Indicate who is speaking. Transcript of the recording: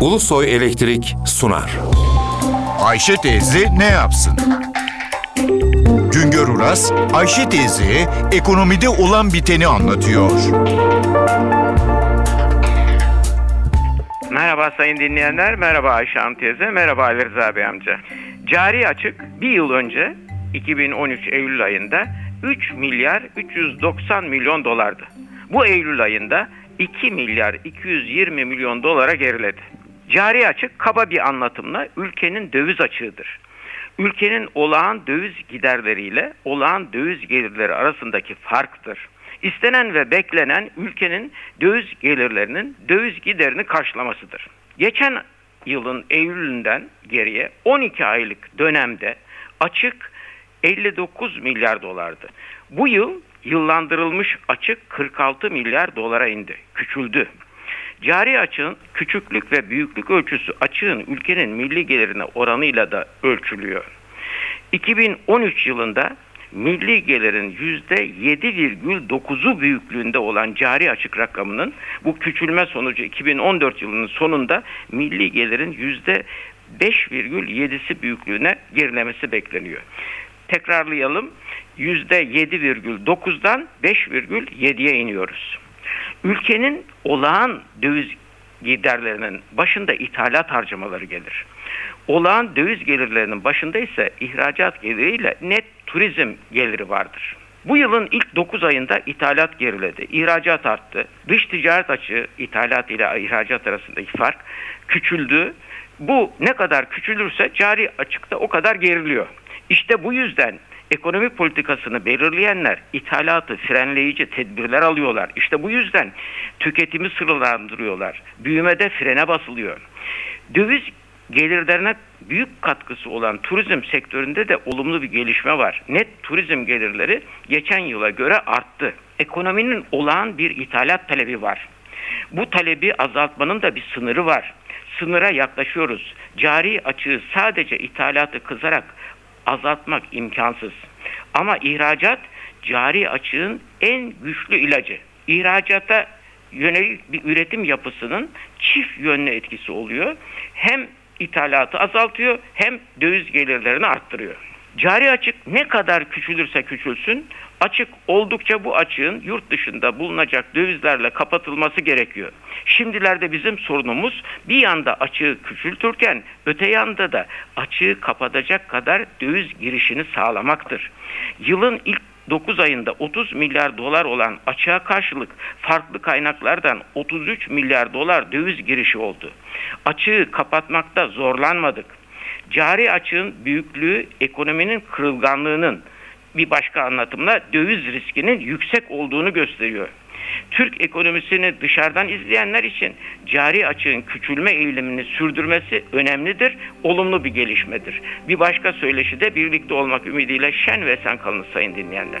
Speaker 1: Ulusoy Elektrik sunar.
Speaker 2: Ayşe teyze ne yapsın? Güngör Uras, Ayşe teyzeye ekonomide olan biteni anlatıyor.
Speaker 3: Merhaba sayın dinleyenler, merhaba Ayşe Hanım teyze, merhaba Ali Rıza Bey amca. Cari açık bir yıl önce 2013 Eylül ayında 3 milyar 390 milyon dolardı. Bu Eylül ayında 2 milyar 220 milyon dolara geriledi. Cari açık kaba bir anlatımla ülkenin döviz açığıdır. Ülkenin olağan döviz giderleriyle olağan döviz gelirleri arasındaki farktır. İstenen ve beklenen ülkenin döviz gelirlerinin döviz giderini karşılamasıdır. Geçen yılın Eylül'ünden geriye 12 aylık dönemde açık 59 milyar dolardı. Bu yıl yıllandırılmış açık 46 milyar dolara indi, küçüldü. Cari açığın küçüklük ve büyüklük ölçüsü açığın ülkenin milli gelirine oranıyla da ölçülüyor. 2013 yılında milli gelirin %7,9'u büyüklüğünde olan cari açık rakamının bu küçülme sonucu 2014 yılının sonunda milli gelirin %5,7'si büyüklüğüne gerilemesi bekleniyor. Tekrarlayalım %7,9'dan 5,7'ye iniyoruz. Ülkenin olağan döviz giderlerinin başında ithalat harcamaları gelir. Olağan döviz gelirlerinin başında ise ihracat geliriyle net turizm geliri vardır. Bu yılın ilk 9 ayında ithalat geriledi, ihracat arttı. Dış ticaret açığı ithalat ile ihracat arasındaki fark küçüldü. Bu ne kadar küçülürse cari açıkta o kadar geriliyor. İşte bu yüzden ekonomi politikasını belirleyenler ithalatı frenleyici tedbirler alıyorlar. İşte bu yüzden tüketimi sınırlandırıyorlar. Büyümede frene basılıyor. Döviz gelirlerine büyük katkısı olan turizm sektöründe de olumlu bir gelişme var. Net turizm gelirleri geçen yıla göre arttı. Ekonominin olağan bir ithalat talebi var. Bu talebi azaltmanın da bir sınırı var. Sınıra yaklaşıyoruz. Cari açığı sadece ithalatı kızarak azaltmak imkansız. Ama ihracat cari açığın en güçlü ilacı. İhracata yönelik bir üretim yapısının çift yönlü etkisi oluyor. Hem ithalatı azaltıyor hem döviz gelirlerini arttırıyor. Cari açık ne kadar küçülürse küçülsün açık oldukça bu açığın yurt dışında bulunacak dövizlerle kapatılması gerekiyor. Şimdilerde bizim sorunumuz bir yanda açığı küçültürken öte yanda da açığı kapatacak kadar döviz girişini sağlamaktır. Yılın ilk 9 ayında 30 milyar dolar olan açığa karşılık farklı kaynaklardan 33 milyar dolar döviz girişi oldu. Açığı kapatmakta zorlanmadık. Cari açığın büyüklüğü ekonominin kırılganlığının bir başka anlatımla döviz riskinin yüksek olduğunu gösteriyor. Türk ekonomisini dışarıdan izleyenler için cari açığın küçülme eğilimini sürdürmesi önemlidir, olumlu bir gelişmedir. Bir başka söyleşi de birlikte olmak ümidiyle şen ve sen kalın sayın dinleyenler.